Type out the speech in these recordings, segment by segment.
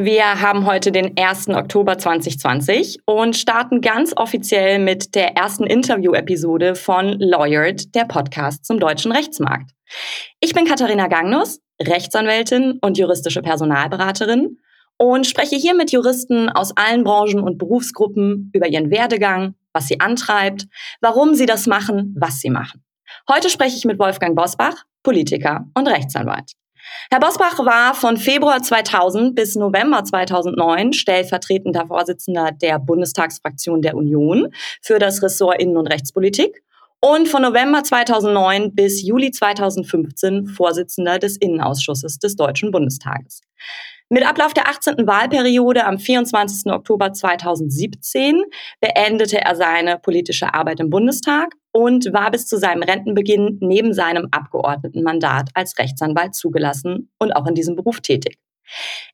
Wir haben heute den 1. Oktober 2020 und starten ganz offiziell mit der ersten Interview-Episode von Lawyered, der Podcast zum deutschen Rechtsmarkt. Ich bin Katharina Gagnus, Rechtsanwältin und juristische Personalberaterin und spreche hier mit Juristen aus allen Branchen und Berufsgruppen über ihren Werdegang, was sie antreibt, warum sie das machen, was sie machen. Heute spreche ich mit Wolfgang Bosbach, Politiker und Rechtsanwalt. Herr Bosbach war von Februar 2000 bis November 2009 stellvertretender Vorsitzender der Bundestagsfraktion der Union für das Ressort Innen- und Rechtspolitik und von November 2009 bis Juli 2015 Vorsitzender des Innenausschusses des Deutschen Bundestages. Mit Ablauf der 18. Wahlperiode am 24. Oktober 2017 beendete er seine politische Arbeit im Bundestag und war bis zu seinem Rentenbeginn neben seinem Abgeordnetenmandat als Rechtsanwalt zugelassen und auch in diesem Beruf tätig.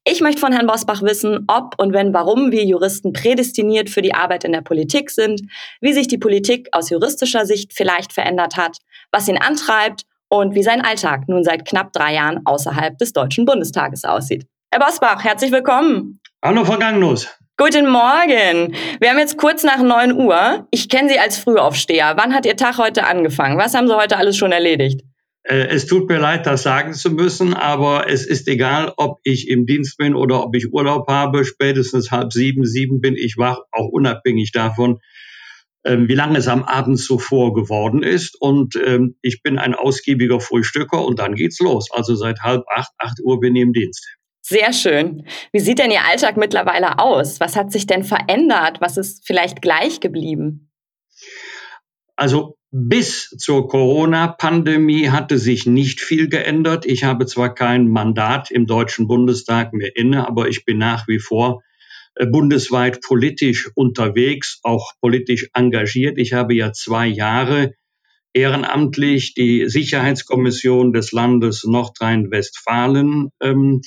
Ich möchte von Herrn Bosbach wissen, ob und wenn warum wir Juristen prädestiniert für die Arbeit in der Politik sind, wie sich die Politik aus juristischer Sicht vielleicht verändert hat, was ihn antreibt und wie sein Alltag nun seit knapp drei Jahren außerhalb des Deutschen Bundestages aussieht. Herr Bosbach, herzlich willkommen. Hallo, Frau. Guten Morgen. Wir haben jetzt kurz nach 9 Uhr. Ich kenne Sie als Frühaufsteher. Wann hat Ihr Tag heute angefangen? Was haben Sie heute alles schon erledigt? Äh, es tut mir leid, das sagen zu müssen, aber es ist egal, ob ich im Dienst bin oder ob ich Urlaub habe. Spätestens halb sieben, sieben bin ich wach, auch unabhängig davon, ähm, wie lange es am Abend zuvor geworden ist. Und ähm, ich bin ein ausgiebiger Frühstücker und dann geht's los. Also seit halb acht, acht Uhr bin ich im Dienst. Sehr schön. Wie sieht denn Ihr Alltag mittlerweile aus? Was hat sich denn verändert? Was ist vielleicht gleich geblieben? Also bis zur Corona-Pandemie hatte sich nicht viel geändert. Ich habe zwar kein Mandat im Deutschen Bundestag mehr inne, aber ich bin nach wie vor äh, bundesweit politisch unterwegs, auch politisch engagiert. Ich habe ja zwei Jahre ehrenamtlich die Sicherheitskommission des Landes Nordrhein-Westfalen ähm,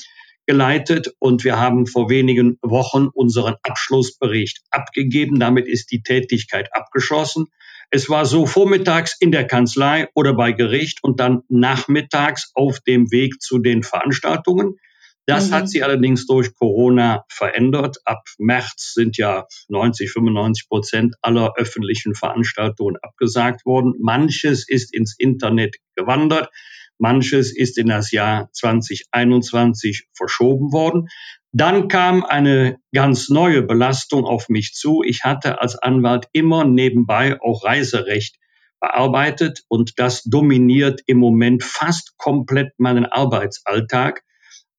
geleitet und wir haben vor wenigen Wochen unseren Abschlussbericht abgegeben. Damit ist die Tätigkeit abgeschlossen. Es war so vormittags in der Kanzlei oder bei Gericht und dann nachmittags auf dem Weg zu den Veranstaltungen. Das mhm. hat sich allerdings durch Corona verändert. Ab März sind ja 90, 95 Prozent aller öffentlichen Veranstaltungen abgesagt worden. Manches ist ins Internet gewandert. Manches ist in das Jahr 2021 verschoben worden. Dann kam eine ganz neue Belastung auf mich zu. Ich hatte als Anwalt immer nebenbei auch Reiserecht bearbeitet und das dominiert im Moment fast komplett meinen Arbeitsalltag.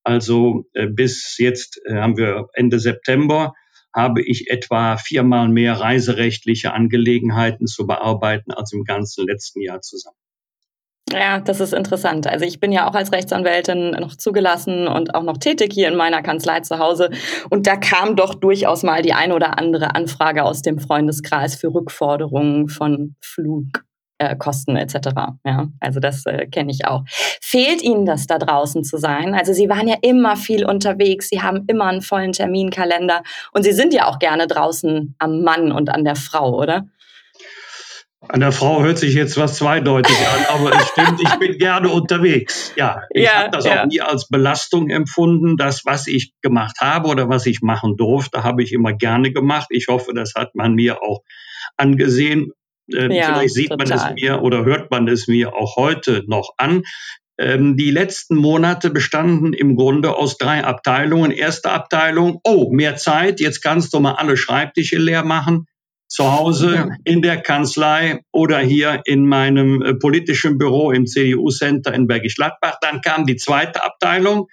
Also äh, bis jetzt äh, haben wir Ende September habe ich etwa viermal mehr reiserechtliche Angelegenheiten zu bearbeiten als im ganzen letzten Jahr zusammen. Ja, das ist interessant. Also ich bin ja auch als Rechtsanwältin noch zugelassen und auch noch tätig hier in meiner Kanzlei zu Hause. Und da kam doch durchaus mal die ein oder andere Anfrage aus dem Freundeskreis für Rückforderungen von Flugkosten äh, etc. Ja, also das äh, kenne ich auch. Fehlt Ihnen das da draußen zu sein? Also Sie waren ja immer viel unterwegs, Sie haben immer einen vollen Terminkalender und Sie sind ja auch gerne draußen am Mann und an der Frau, oder? An der Frau hört sich jetzt was zweideutig an, aber es stimmt, ich bin gerne unterwegs. Ja, ich ja, habe das ja. auch nie als Belastung empfunden. Das, was ich gemacht habe oder was ich machen durfte, habe ich immer gerne gemacht. Ich hoffe, das hat man mir auch angesehen. Äh, ja, vielleicht sieht total. man es mir oder hört man es mir auch heute noch an. Ähm, die letzten Monate bestanden im Grunde aus drei Abteilungen. Erste Abteilung, oh, mehr Zeit, jetzt kannst du mal alle Schreibtische leer machen zu Hause in der Kanzlei oder hier in meinem äh, politischen Büro im CDU-Center in Bergisch Gladbach. Dann kam die zweite Abteilung.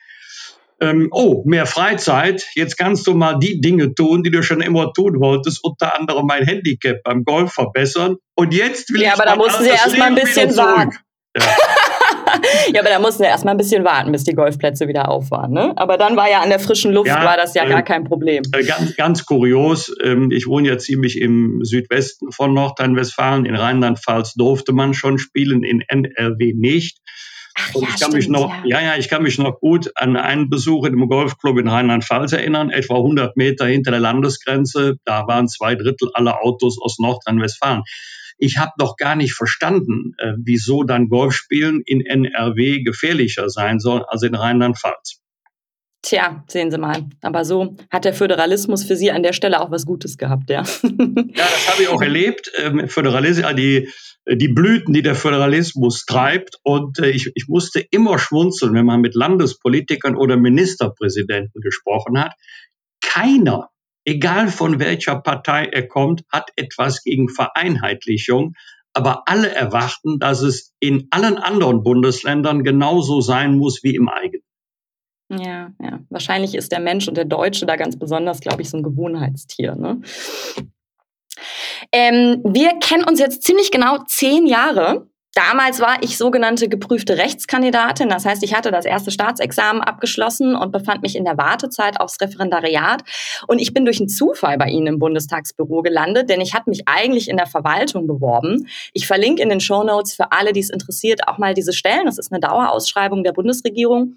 Ähm, oh, mehr Freizeit. Jetzt kannst du mal die Dinge tun, die du schon immer tun wolltest, unter anderem mein Handicap beim Golf verbessern. Und jetzt will ja, ich. Ja, aber da mussten sie erst mal ein bisschen warten. Ja. ja, aber da mussten wir erstmal ein bisschen warten, bis die Golfplätze wieder auf waren. Ne? Aber dann war ja an der frischen Luft, ja, war das ja äh, gar kein Problem. Äh, ganz, ganz kurios. Ähm, ich wohne ja ziemlich im Südwesten von Nordrhein-Westfalen. In Rheinland-Pfalz durfte man schon spielen, in NRW nicht. Ach, ja, ich kann stimmt, mich noch, ja. ja. ja, ich kann mich noch gut an einen Besuch im Golfclub in Rheinland-Pfalz erinnern, etwa 100 Meter hinter der Landesgrenze. Da waren zwei Drittel aller Autos aus Nordrhein-Westfalen. Ich habe noch gar nicht verstanden, äh, wieso dann Golfspielen in NRW gefährlicher sein soll als in Rheinland-Pfalz. Tja, sehen Sie mal. Aber so hat der Föderalismus für Sie an der Stelle auch was Gutes gehabt, ja. ja, das habe ich auch erlebt. Ähm, Föderalismus, äh, die, die Blüten, die der Föderalismus treibt. Und äh, ich, ich musste immer schmunzeln, wenn man mit Landespolitikern oder Ministerpräsidenten gesprochen hat. Keiner, egal von welcher Partei er kommt, hat etwas gegen Vereinheitlichung. Aber alle erwarten, dass es in allen anderen Bundesländern genauso sein muss wie im eigenen. Ja, ja. Wahrscheinlich ist der Mensch und der Deutsche da ganz besonders, glaube ich, so ein Gewohnheitstier. Ne? Ähm, wir kennen uns jetzt ziemlich genau zehn Jahre. Damals war ich sogenannte geprüfte Rechtskandidatin. Das heißt, ich hatte das erste Staatsexamen abgeschlossen und befand mich in der Wartezeit aufs Referendariat. Und ich bin durch einen Zufall bei Ihnen im Bundestagsbüro gelandet, denn ich hatte mich eigentlich in der Verwaltung beworben. Ich verlinke in den Show Notes für alle, die es interessiert, auch mal diese Stellen. Das ist eine Dauerausschreibung der Bundesregierung.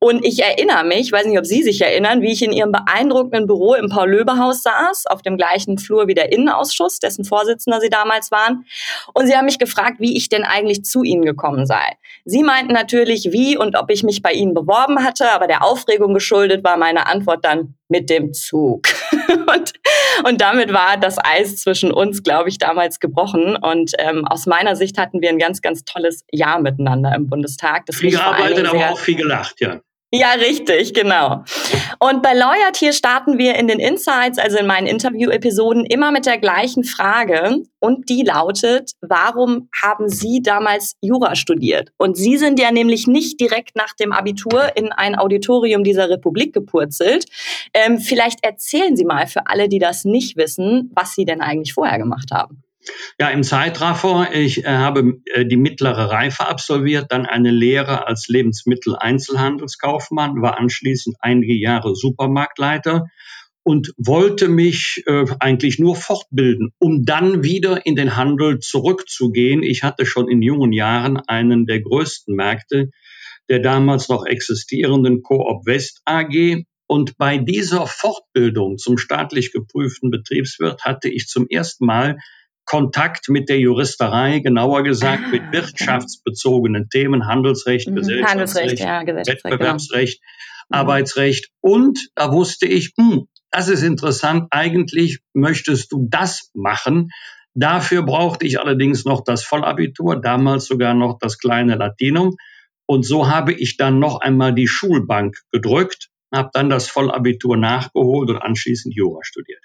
Und ich erinnere mich, weiß nicht, ob Sie sich erinnern, wie ich in Ihrem beeindruckenden Büro im Paul-Löbe-Haus saß, auf dem gleichen Flur wie der Innenausschuss, dessen Vorsitzender Sie damals waren. Und Sie haben mich gefragt, wie ich denn eigentlich zu Ihnen gekommen sei. Sie meinten natürlich, wie und ob ich mich bei Ihnen beworben hatte, aber der Aufregung geschuldet war meine Antwort dann mit dem Zug. und, und damit war das Eis zwischen uns, glaube ich, damals gebrochen. Und ähm, aus meiner Sicht hatten wir ein ganz, ganz tolles Jahr miteinander im Bundestag. Das viel gearbeitet, aber auch viel gelacht, ja. Ja, richtig, genau. Und bei Lawyered hier starten wir in den Insights, also in meinen Interview-Episoden, immer mit der gleichen Frage. Und die lautet, warum haben Sie damals Jura studiert? Und Sie sind ja nämlich nicht direkt nach dem Abitur in ein Auditorium dieser Republik gepurzelt. Ähm, vielleicht erzählen Sie mal für alle, die das nicht wissen, was Sie denn eigentlich vorher gemacht haben. Ja, im Zeitraffer. Ich äh, habe äh, die mittlere Reife absolviert, dann eine Lehre als Lebensmitteleinzelhandelskaufmann, war anschließend einige Jahre Supermarktleiter und wollte mich äh, eigentlich nur fortbilden, um dann wieder in den Handel zurückzugehen. Ich hatte schon in jungen Jahren einen der größten Märkte der damals noch existierenden Coop West AG. Und bei dieser Fortbildung zum staatlich geprüften Betriebswirt hatte ich zum ersten Mal Kontakt mit der Juristerei, genauer gesagt ah, mit wirtschaftsbezogenen Themen, Handelsrecht, mhm. Gesellschaftsrecht, ja, genau. Wettbewerbsrecht, genau. Arbeitsrecht. Und da wusste ich, hm, das ist interessant, eigentlich möchtest du das machen. Dafür brauchte ich allerdings noch das Vollabitur, damals sogar noch das kleine Latinum. Und so habe ich dann noch einmal die Schulbank gedrückt, habe dann das Vollabitur nachgeholt und anschließend Jura studiert.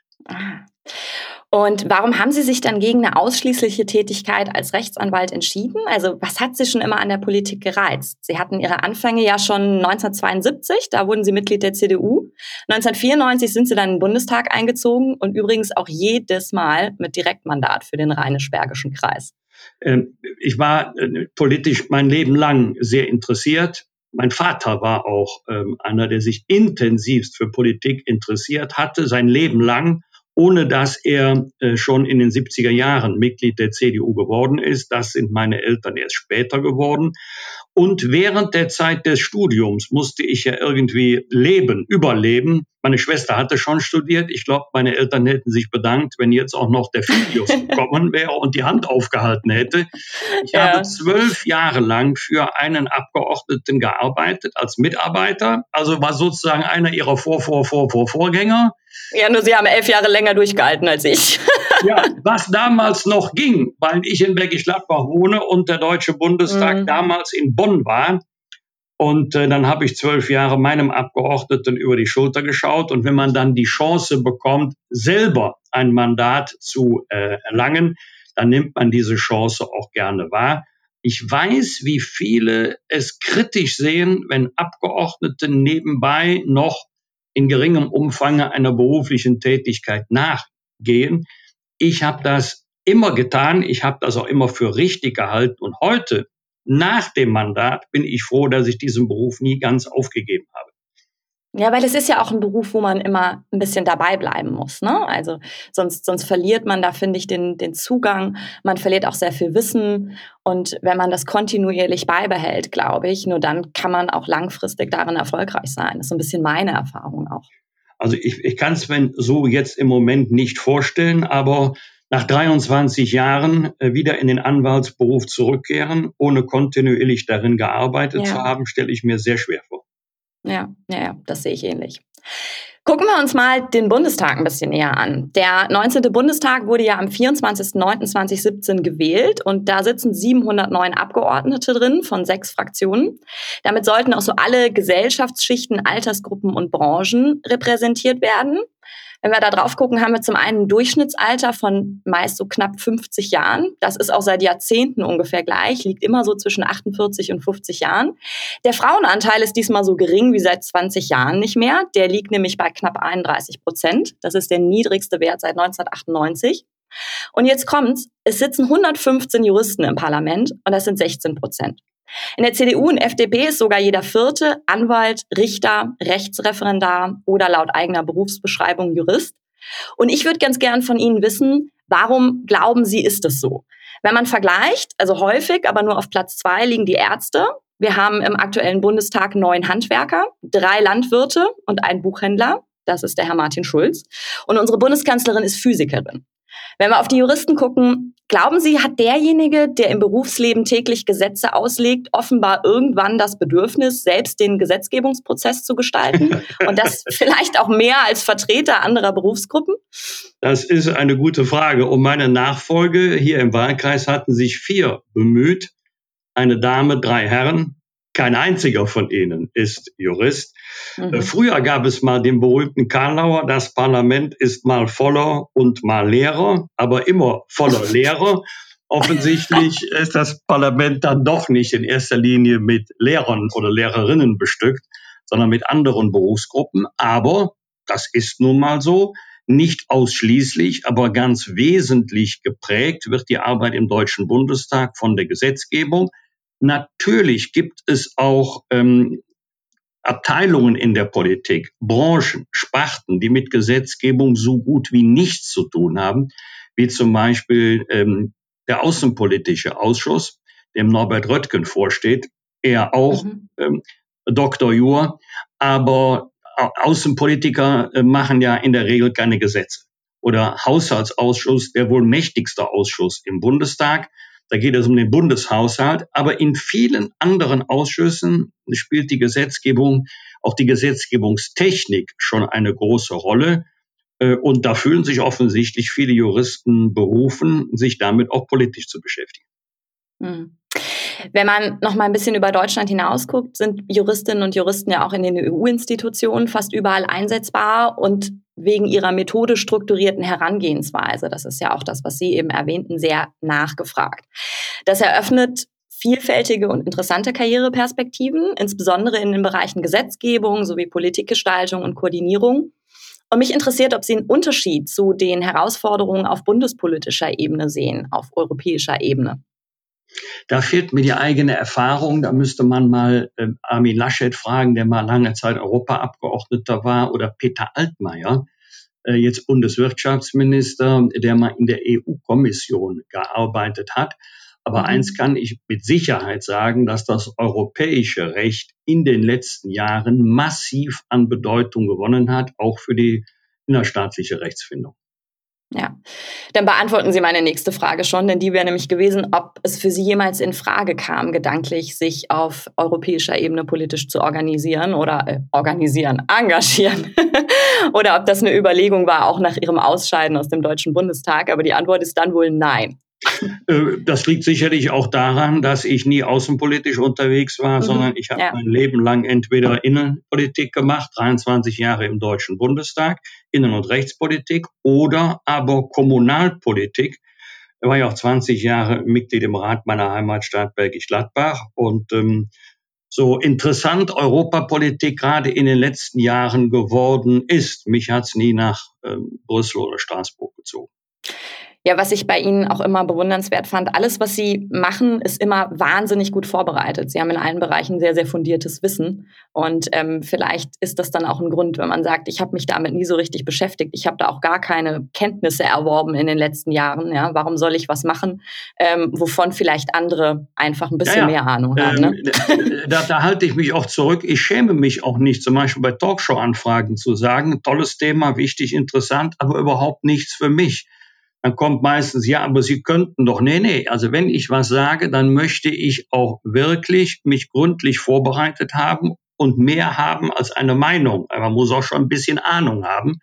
Und warum haben Sie sich dann gegen eine ausschließliche Tätigkeit als Rechtsanwalt entschieden? Also was hat Sie schon immer an der Politik gereizt? Sie hatten Ihre Anfänge ja schon 1972, da wurden Sie Mitglied der CDU. 1994 sind Sie dann in den Bundestag eingezogen und übrigens auch jedes Mal mit Direktmandat für den Rheinisch-Bergischen Kreis. Ähm, ich war äh, politisch mein Leben lang sehr interessiert. Mein Vater war auch ähm, einer, der sich intensivst für Politik interessiert hatte, sein Leben lang ohne dass er äh, schon in den 70er Jahren Mitglied der CDU geworden ist. Das sind meine Eltern erst später geworden. Und während der Zeit des Studiums musste ich ja irgendwie leben, überleben. Meine Schwester hatte schon studiert. Ich glaube, meine Eltern hätten sich bedankt, wenn jetzt auch noch der Filius gekommen wäre und die Hand aufgehalten hätte. Ich ja. habe zwölf Jahre lang für einen Abgeordneten gearbeitet als Mitarbeiter. Also war sozusagen einer ihrer Vor, Vor, Vor, Vor, Vorgänger. Ja, nur Sie haben elf Jahre länger durchgehalten als ich. ja, was damals noch ging, weil ich in Bergisch Gladbach wohne und der Deutsche Bundestag mhm. damals in Bonn war. Und äh, dann habe ich zwölf Jahre meinem Abgeordneten über die Schulter geschaut. Und wenn man dann die Chance bekommt, selber ein Mandat zu äh, erlangen, dann nimmt man diese Chance auch gerne wahr. Ich weiß, wie viele es kritisch sehen, wenn Abgeordnete nebenbei noch in geringem Umfang einer beruflichen Tätigkeit nachgehen. Ich habe das immer getan, ich habe das auch immer für richtig gehalten und heute, nach dem Mandat, bin ich froh, dass ich diesen Beruf nie ganz aufgegeben habe. Ja, weil es ist ja auch ein Beruf, wo man immer ein bisschen dabei bleiben muss. Ne? Also sonst, sonst verliert man da, finde ich, den, den Zugang. Man verliert auch sehr viel Wissen. Und wenn man das kontinuierlich beibehält, glaube ich, nur dann kann man auch langfristig darin erfolgreich sein. Das ist so ein bisschen meine Erfahrung auch. Also ich, ich kann es mir so jetzt im Moment nicht vorstellen, aber nach 23 Jahren äh, wieder in den Anwaltsberuf zurückkehren, ohne kontinuierlich darin gearbeitet ja. zu haben, stelle ich mir sehr schwer vor. Ja, ja, ja, das sehe ich ähnlich. Gucken wir uns mal den Bundestag ein bisschen näher an. Der 19. Bundestag wurde ja am 24.09.2017 gewählt und da sitzen 709 Abgeordnete drin von sechs Fraktionen. Damit sollten auch so alle Gesellschaftsschichten, Altersgruppen und Branchen repräsentiert werden. Wenn wir da drauf gucken, haben wir zum einen ein Durchschnittsalter von meist so knapp 50 Jahren. Das ist auch seit Jahrzehnten ungefähr gleich, liegt immer so zwischen 48 und 50 Jahren. Der Frauenanteil ist diesmal so gering wie seit 20 Jahren nicht mehr. Der liegt nämlich bei knapp 31 Prozent. Das ist der niedrigste Wert seit 1998. Und jetzt kommt's, es sitzen 115 Juristen im Parlament und das sind 16 Prozent. In der CDU und FDP ist sogar jeder vierte Anwalt, Richter, Rechtsreferendar oder laut eigener Berufsbeschreibung Jurist. Und ich würde ganz gern von Ihnen wissen, warum glauben Sie, ist das so? Wenn man vergleicht, also häufig, aber nur auf Platz zwei liegen die Ärzte. Wir haben im aktuellen Bundestag neun Handwerker, drei Landwirte und einen Buchhändler. Das ist der Herr Martin Schulz. Und unsere Bundeskanzlerin ist Physikerin. Wenn wir auf die Juristen gucken, glauben Sie, hat derjenige, der im Berufsleben täglich Gesetze auslegt, offenbar irgendwann das Bedürfnis, selbst den Gesetzgebungsprozess zu gestalten? Und das vielleicht auch mehr als Vertreter anderer Berufsgruppen? Das ist eine gute Frage. Um meine Nachfolge hier im Wahlkreis hatten sich vier bemüht. Eine Dame, drei Herren. Kein einziger von ihnen ist Jurist. Mhm. Äh, früher gab es mal den berühmten Karlauer, das Parlament ist mal voller und mal leerer, aber immer voller Lehrer. Offensichtlich ist das Parlament dann doch nicht in erster Linie mit Lehrern oder Lehrerinnen bestückt, sondern mit anderen Berufsgruppen. Aber das ist nun mal so. Nicht ausschließlich, aber ganz wesentlich geprägt wird die Arbeit im Deutschen Bundestag von der Gesetzgebung. Natürlich gibt es auch ähm, Abteilungen in der Politik, Branchen, Sparten, die mit Gesetzgebung so gut wie nichts zu tun haben, wie zum Beispiel ähm, der Außenpolitische Ausschuss, dem Norbert Röttgen vorsteht. Er auch mhm. ähm, Dr. Jur, aber Außenpolitiker äh, machen ja in der Regel keine Gesetze. Oder Haushaltsausschuss, der wohl mächtigste Ausschuss im Bundestag, da geht es um den Bundeshaushalt. Aber in vielen anderen Ausschüssen spielt die Gesetzgebung, auch die Gesetzgebungstechnik schon eine große Rolle. Äh, und da fühlen sich offensichtlich viele Juristen berufen, sich damit auch politisch zu beschäftigen. Hm. Wenn man noch mal ein bisschen über Deutschland hinaus guckt, sind Juristinnen und Juristen ja auch in den EU-Institutionen fast überall einsetzbar und wegen ihrer methodisch strukturierten Herangehensweise, das ist ja auch das, was Sie eben erwähnten, sehr nachgefragt. Das eröffnet vielfältige und interessante Karriereperspektiven, insbesondere in den Bereichen Gesetzgebung sowie Politikgestaltung und Koordinierung. Und mich interessiert, ob Sie einen Unterschied zu den Herausforderungen auf bundespolitischer Ebene sehen, auf europäischer Ebene. Da fehlt mir die eigene Erfahrung. Da müsste man mal äh, Armin Laschet fragen, der mal lange Zeit Europaabgeordneter war, oder Peter Altmaier, äh, jetzt Bundeswirtschaftsminister, der mal in der EU-Kommission gearbeitet hat. Aber mhm. eins kann ich mit Sicherheit sagen, dass das europäische Recht in den letzten Jahren massiv an Bedeutung gewonnen hat, auch für die innerstaatliche Rechtsfindung. Ja, dann beantworten Sie meine nächste Frage schon, denn die wäre nämlich gewesen, ob es für Sie jemals in Frage kam, gedanklich sich auf europäischer Ebene politisch zu organisieren oder äh, organisieren, engagieren. oder ob das eine Überlegung war, auch nach Ihrem Ausscheiden aus dem Deutschen Bundestag. Aber die Antwort ist dann wohl nein. Äh, das liegt sicherlich auch daran, dass ich nie außenpolitisch unterwegs war, mhm. sondern ich habe ja. mein Leben lang entweder Innenpolitik gemacht, 23 Jahre im Deutschen Bundestag, Innen- und Rechtspolitik, oder aber Kommunalpolitik. Ich war ja auch 20 Jahre Mitglied im Rat meiner Heimatstadt Bergisch Gladbach und ähm, so interessant Europapolitik gerade in den letzten Jahren geworden ist. Mich hat es nie nach ähm, Brüssel oder Straßburg gezogen. Ja, was ich bei Ihnen auch immer bewundernswert fand, alles, was Sie machen, ist immer wahnsinnig gut vorbereitet. Sie haben in allen Bereichen sehr, sehr fundiertes Wissen. Und ähm, vielleicht ist das dann auch ein Grund, wenn man sagt, ich habe mich damit nie so richtig beschäftigt. Ich habe da auch gar keine Kenntnisse erworben in den letzten Jahren. Ja? Warum soll ich was machen, ähm, wovon vielleicht andere einfach ein bisschen ja, ja. mehr Ahnung haben? Ne? Ähm, da, da halte ich mich auch zurück. Ich schäme mich auch nicht, zum Beispiel bei Talkshow-Anfragen zu sagen, tolles Thema, wichtig, interessant, aber überhaupt nichts für mich dann kommt meistens, ja, aber Sie könnten doch, nee, nee, also wenn ich was sage, dann möchte ich auch wirklich mich gründlich vorbereitet haben und mehr haben als eine Meinung. Man muss auch schon ein bisschen Ahnung haben.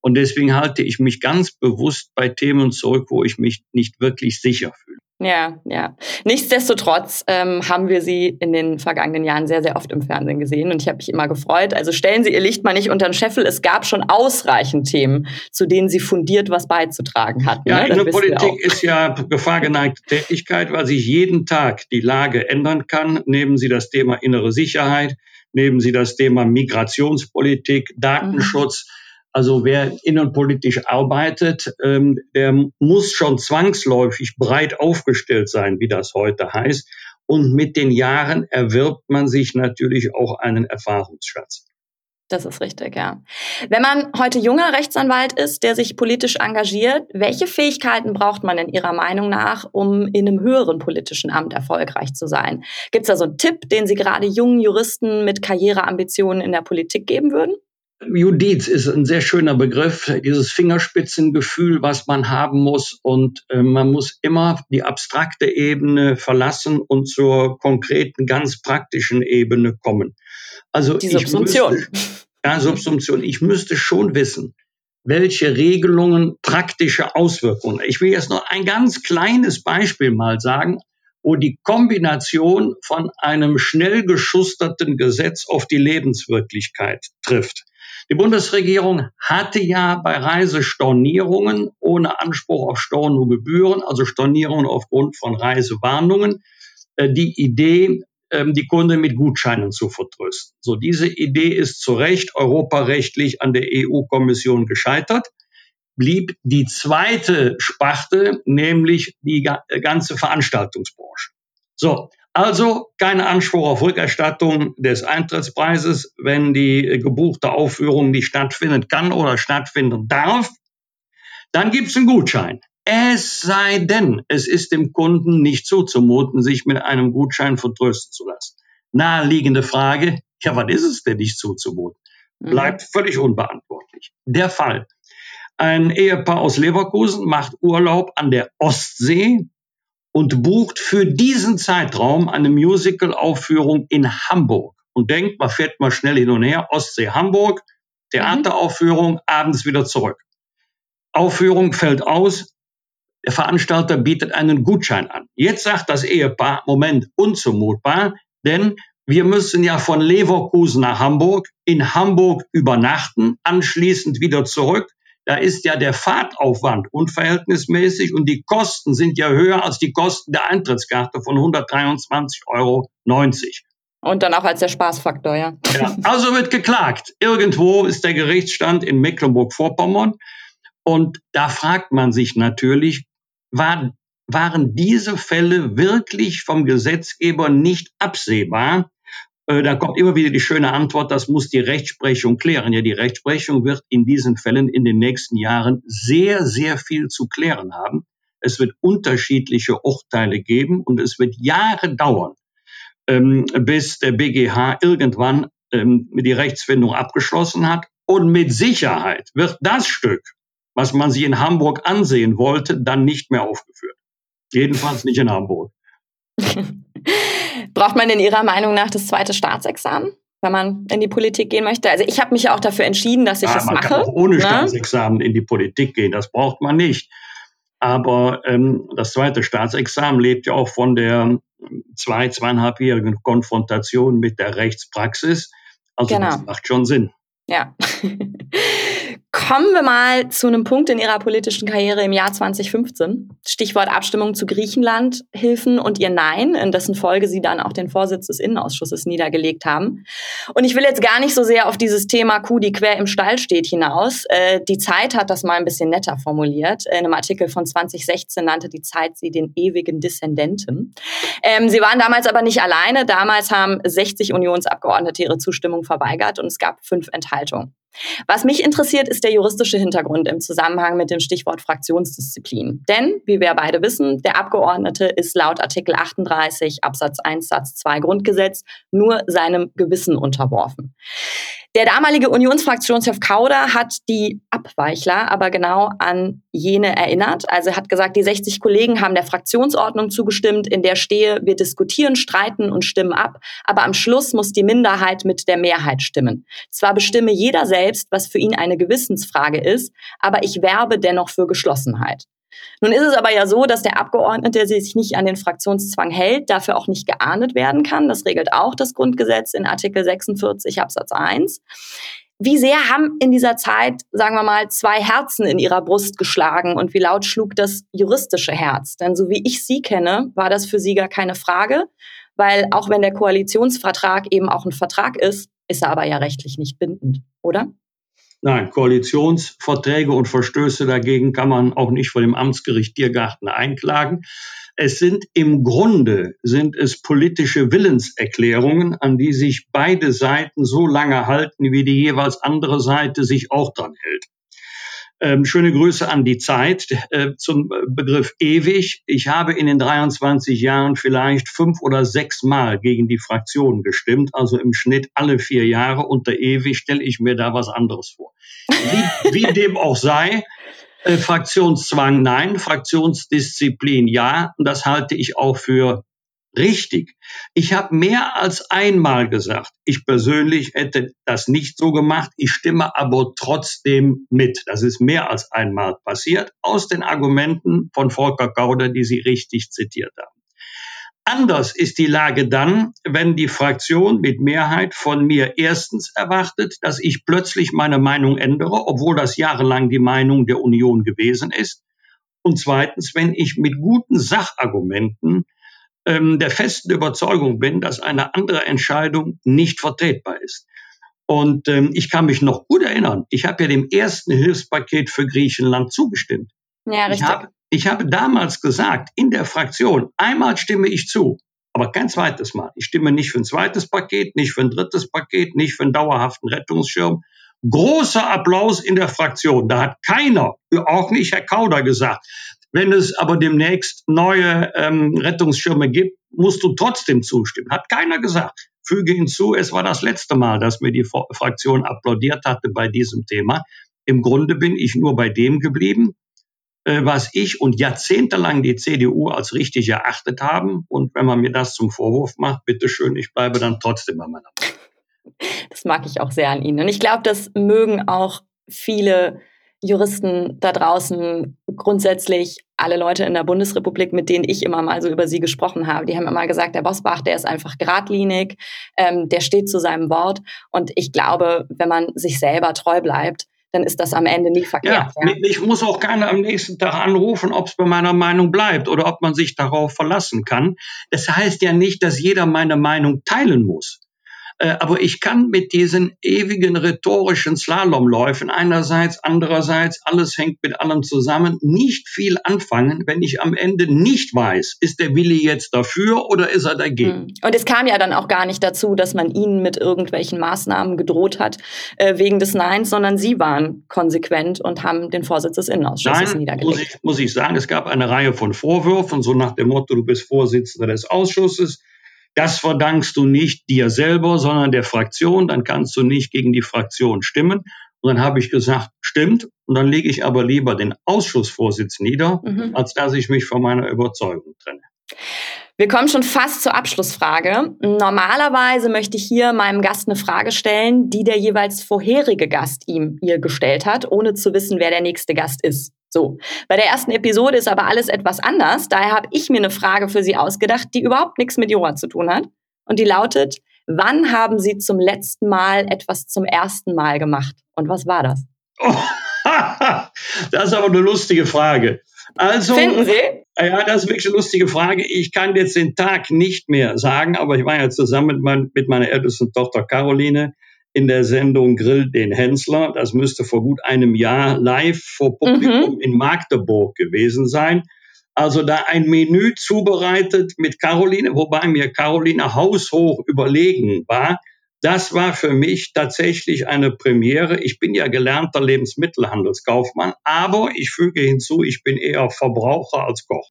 Und deswegen halte ich mich ganz bewusst bei Themen zurück, wo ich mich nicht wirklich sicher fühle. Ja, ja. Nichtsdestotrotz ähm, haben wir sie in den vergangenen Jahren sehr, sehr oft im Fernsehen gesehen und ich habe mich immer gefreut. Also stellen Sie Ihr Licht mal nicht unter den Scheffel. Es gab schon ausreichend Themen, zu denen Sie fundiert was beizutragen hatten. Ja, ne? Politik ist ja gefahrgeneigte Tätigkeit, weil sich jeden Tag die Lage ändern kann. Nehmen Sie das Thema innere Sicherheit, nehmen Sie das Thema Migrationspolitik, Datenschutz. Mhm also wer innenpolitisch arbeitet, ähm, der muss schon zwangsläufig breit aufgestellt sein, wie das heute heißt. Und mit den Jahren erwirbt man sich natürlich auch einen Erfahrungsschatz. Das ist richtig, ja. Wenn man heute junger Rechtsanwalt ist, der sich politisch engagiert, welche Fähigkeiten braucht man in Ihrer Meinung nach, um in einem höheren politischen Amt erfolgreich zu sein? Gibt es da so einen Tipp, den Sie gerade jungen Juristen mit Karriereambitionen in der Politik geben würden? Judiz ist ein sehr schöner Begriff, dieses Fingerspitzengefühl, was man haben muss. Und äh, man muss immer die abstrakte Ebene verlassen und zur konkreten, ganz praktischen Ebene kommen. Also die Subsumption. Müsste, ja, Subsumption. Ich müsste schon wissen, welche Regelungen praktische Auswirkungen. Ich will jetzt noch ein ganz kleines Beispiel mal sagen, wo die Kombination von einem schnell geschusterten Gesetz auf die Lebenswirklichkeit trifft. Die Bundesregierung hatte ja bei Reisestornierungen ohne Anspruch auf Stornogebühren, also Stornierungen aufgrund von Reisewarnungen, äh, die Idee, ähm, die Kunden mit Gutscheinen zu vertrösten. So, diese Idee ist zu Recht europarechtlich an der EU-Kommission gescheitert blieb die zweite Sparte, nämlich die ganze Veranstaltungsbranche. So, also kein Anspruch auf Rückerstattung des Eintrittspreises, wenn die gebuchte Aufführung nicht stattfinden kann oder stattfinden darf. Dann gibt es einen Gutschein. Es sei denn, es ist dem Kunden nicht zuzumuten, sich mit einem Gutschein vertrösten zu lassen. Naheliegende Frage, ja, was ist es denn nicht zuzumuten? Mhm. Bleibt völlig unbeantwortlich. Der Fall. Ein Ehepaar aus Leverkusen macht Urlaub an der Ostsee und bucht für diesen Zeitraum eine Musical-Aufführung in Hamburg und denkt, man fährt mal schnell hin und her, Ostsee, Hamburg, Theateraufführung, mhm. abends wieder zurück. Aufführung fällt aus, der Veranstalter bietet einen Gutschein an. Jetzt sagt das Ehepaar, Moment, unzumutbar, denn wir müssen ja von Leverkusen nach Hamburg, in Hamburg übernachten, anschließend wieder zurück da ist ja der Fahrtaufwand unverhältnismäßig und die Kosten sind ja höher als die Kosten der Eintrittskarte von 123,90 Euro. Und dann auch als der Spaßfaktor, ja. ja. Also wird geklagt. Irgendwo ist der Gerichtsstand in Mecklenburg-Vorpommern. Und da fragt man sich natürlich, war, waren diese Fälle wirklich vom Gesetzgeber nicht absehbar? Äh, da kommt immer wieder die schöne Antwort, das muss die Rechtsprechung klären. Ja, die Rechtsprechung wird in diesen Fällen in den nächsten Jahren sehr, sehr viel zu klären haben. Es wird unterschiedliche Urteile geben und es wird Jahre dauern, ähm, bis der BGH irgendwann ähm, die Rechtsfindung abgeschlossen hat. Und mit Sicherheit wird das Stück, was man sich in Hamburg ansehen wollte, dann nicht mehr aufgeführt. Jedenfalls nicht in Hamburg. Braucht man in Ihrer Meinung nach das zweite Staatsexamen? wenn man in die Politik gehen möchte. Also ich habe mich ja auch dafür entschieden, dass ich ja, es man mache. Kann auch ohne ne? Staatsexamen in die Politik gehen, das braucht man nicht. Aber ähm, das zweite Staatsexamen lebt ja auch von der zwei, zweieinhalbjährigen Konfrontation mit der Rechtspraxis. Also genau. das macht schon Sinn. Ja. Kommen wir mal zu einem Punkt in Ihrer politischen Karriere im Jahr 2015. Stichwort Abstimmung zu Griechenland, Hilfen und Ihr Nein, in dessen Folge Sie dann auch den Vorsitz des Innenausschusses niedergelegt haben. Und ich will jetzt gar nicht so sehr auf dieses Thema Kuh, die quer im Stall steht, hinaus. Äh, die Zeit hat das mal ein bisschen netter formuliert. In einem Artikel von 2016 nannte die Zeit sie den ewigen Dissendenten. Ähm, sie waren damals aber nicht alleine. Damals haben 60 Unionsabgeordnete ihre Zustimmung verweigert und es gab fünf Enthaltungen. Was mich interessiert, ist der juristische Hintergrund im Zusammenhang mit dem Stichwort Fraktionsdisziplin. Denn, wie wir beide wissen, der Abgeordnete ist laut Artikel 38 Absatz 1 Satz 2 Grundgesetz nur seinem Gewissen unterworfen. Der damalige Unionsfraktionschef Kauder hat die Abweichler aber genau an jene erinnert. Also er hat gesagt, die 60 Kollegen haben der Fraktionsordnung zugestimmt, in der stehe, wir diskutieren, streiten und stimmen ab, aber am Schluss muss die Minderheit mit der Mehrheit stimmen. Zwar bestimme jeder selbst, was für ihn eine Gewissensfrage ist, aber ich werbe dennoch für Geschlossenheit. Nun ist es aber ja so, dass der Abgeordnete sich nicht an den Fraktionszwang hält, dafür auch nicht geahndet werden kann. Das regelt auch das Grundgesetz in Artikel 46 Absatz 1. Wie sehr haben in dieser Zeit, sagen wir mal, zwei Herzen in ihrer Brust geschlagen und wie laut schlug das juristische Herz? Denn so wie ich Sie kenne, war das für Sie gar keine Frage, weil auch wenn der Koalitionsvertrag eben auch ein Vertrag ist, ist er aber ja rechtlich nicht bindend, oder? Nein, Koalitionsverträge und Verstöße dagegen kann man auch nicht vor dem Amtsgericht Tiergarten einklagen. Es sind im Grunde sind es politische Willenserklärungen, an die sich beide Seiten so lange halten, wie die jeweils andere Seite sich auch dran hält. Ähm, schöne Grüße an die Zeit äh, zum Begriff ewig. Ich habe in den 23 Jahren vielleicht fünf oder sechs Mal gegen die Fraktion gestimmt, also im Schnitt alle vier Jahre. Unter ewig stelle ich mir da was anderes vor. Wie, wie dem auch sei, äh, Fraktionszwang nein, Fraktionsdisziplin ja. Und das halte ich auch für richtig. Ich habe mehr als einmal gesagt, ich persönlich hätte das nicht so gemacht, ich stimme aber trotzdem mit. Das ist mehr als einmal passiert, aus den Argumenten von Volker Kauder, die Sie richtig zitiert haben. Anders ist die Lage dann, wenn die Fraktion mit Mehrheit von mir erstens erwartet, dass ich plötzlich meine Meinung ändere, obwohl das jahrelang die Meinung der Union gewesen ist. Und zweitens, wenn ich mit guten Sachargumenten ähm, der festen Überzeugung bin, dass eine andere Entscheidung nicht vertretbar ist. Und ähm, ich kann mich noch gut erinnern, ich habe ja dem ersten Hilfspaket für Griechenland zugestimmt. Ja, richtig. Ich habe, ich habe damals gesagt, in der Fraktion, einmal stimme ich zu, aber kein zweites Mal. Ich stimme nicht für ein zweites Paket, nicht für ein drittes Paket, nicht für einen dauerhaften Rettungsschirm. Großer Applaus in der Fraktion. Da hat keiner, auch nicht Herr Kauder, gesagt, wenn es aber demnächst neue ähm, Rettungsschirme gibt, musst du trotzdem zustimmen. Hat keiner gesagt. Füge hinzu, es war das letzte Mal, dass mir die Fraktion applaudiert hatte bei diesem Thema. Im Grunde bin ich nur bei dem geblieben, äh, was ich und jahrzehntelang die CDU als richtig erachtet haben. Und wenn man mir das zum Vorwurf macht, bitteschön, ich bleibe dann trotzdem bei meiner Meinung. Das mag ich auch sehr an Ihnen. Und ich glaube, das mögen auch viele Juristen da draußen, grundsätzlich alle Leute in der Bundesrepublik, mit denen ich immer mal so über sie gesprochen habe, die haben immer gesagt, der Bosbach, der ist einfach geradlinig, ähm, der steht zu seinem Wort. Und ich glaube, wenn man sich selber treu bleibt, dann ist das am Ende nie verkehrt. Ja, ja. Ich muss auch keiner am nächsten Tag anrufen, ob es bei meiner Meinung bleibt oder ob man sich darauf verlassen kann. Das heißt ja nicht, dass jeder meine Meinung teilen muss. Äh, aber ich kann mit diesen ewigen rhetorischen Slalomläufen einerseits, andererseits, alles hängt mit allem zusammen, nicht viel anfangen, wenn ich am Ende nicht weiß, ist der Willi jetzt dafür oder ist er dagegen. Hm. Und es kam ja dann auch gar nicht dazu, dass man ihnen mit irgendwelchen Maßnahmen gedroht hat äh, wegen des Neins, sondern sie waren konsequent und haben den Vorsitz des Innenausschusses Nein, niedergelegt. Muss ich, muss ich sagen, es gab eine Reihe von Vorwürfen, so nach dem Motto, du bist Vorsitzender des Ausschusses das verdankst du nicht dir selber, sondern der Fraktion. Dann kannst du nicht gegen die Fraktion stimmen. Und dann habe ich gesagt, stimmt. Und dann lege ich aber lieber den Ausschussvorsitz nieder, mhm. als dass ich mich von meiner Überzeugung trenne. Wir kommen schon fast zur Abschlussfrage. Normalerweise möchte ich hier meinem Gast eine Frage stellen, die der jeweils vorherige Gast ihm ihr gestellt hat, ohne zu wissen, wer der nächste Gast ist. So, bei der ersten Episode ist aber alles etwas anders. Daher habe ich mir eine Frage für Sie ausgedacht, die überhaupt nichts mit Jura zu tun hat. Und die lautet, wann haben Sie zum letzten Mal etwas zum ersten Mal gemacht? Und was war das? Oh, das ist aber eine lustige Frage. Also, Finden Sie? Ja, das ist wirklich eine lustige Frage. Ich kann jetzt den Tag nicht mehr sagen, aber ich war ja zusammen mit, mein, mit meiner ältesten Tochter Caroline in der Sendung Grill den Hensler. Das müsste vor gut einem Jahr live vor Publikum mhm. in Magdeburg gewesen sein. Also da ein Menü zubereitet mit Caroline, wobei mir Caroline haushoch überlegen war. Das war für mich tatsächlich eine Premiere. Ich bin ja gelernter Lebensmittelhandelskaufmann, aber ich füge hinzu, ich bin eher Verbraucher als Koch.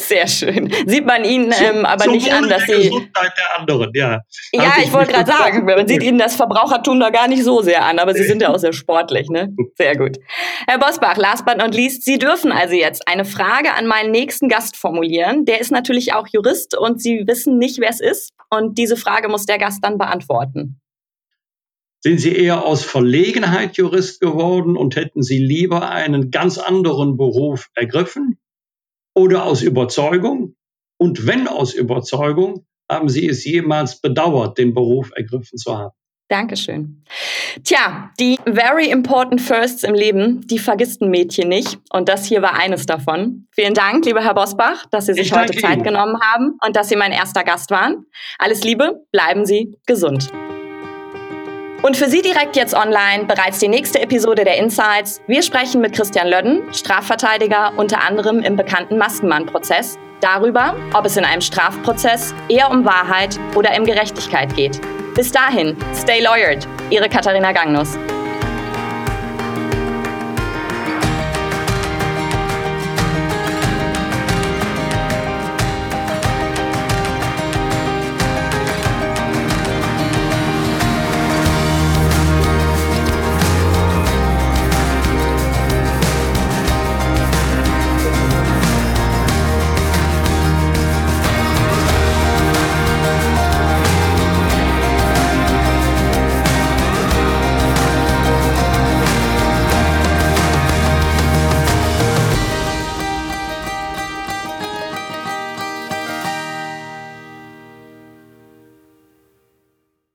Sehr schön. Sieht man Ihnen ähm, aber nicht an, dass Sie. Gesundheit der anderen, ja. Ja, ich wollte gerade sagen, man sieht Ihnen das Verbrauchertum da gar nicht so sehr an, aber Sie sind ja auch sehr sportlich, ne? Sehr gut. Herr Bosbach, last but not least, Sie dürfen also jetzt eine Frage an meinen nächsten Gast formulieren. Der ist natürlich auch Jurist und Sie wissen nicht, wer es ist. Und diese Frage muss der Gast dann beantworten. Sind Sie eher aus Verlegenheit Jurist geworden und hätten Sie lieber einen ganz anderen Beruf ergriffen? Oder aus Überzeugung? Und wenn aus Überzeugung, haben Sie es jemals bedauert, den Beruf ergriffen zu haben? Dankeschön. Tja, die very important firsts im Leben, die vergisst ein Mädchen nicht. Und das hier war eines davon. Vielen Dank, lieber Herr Bosbach, dass Sie sich ich heute Zeit Ihnen. genommen haben und dass Sie mein erster Gast waren. Alles Liebe, bleiben Sie gesund. Und für Sie direkt jetzt online bereits die nächste Episode der Insights. Wir sprechen mit Christian Lödden, Strafverteidiger, unter anderem im bekannten Maskenmann-Prozess, darüber, ob es in einem Strafprozess eher um Wahrheit oder um Gerechtigkeit geht. Bis dahin, stay lawyered. Ihre Katharina Gangnus.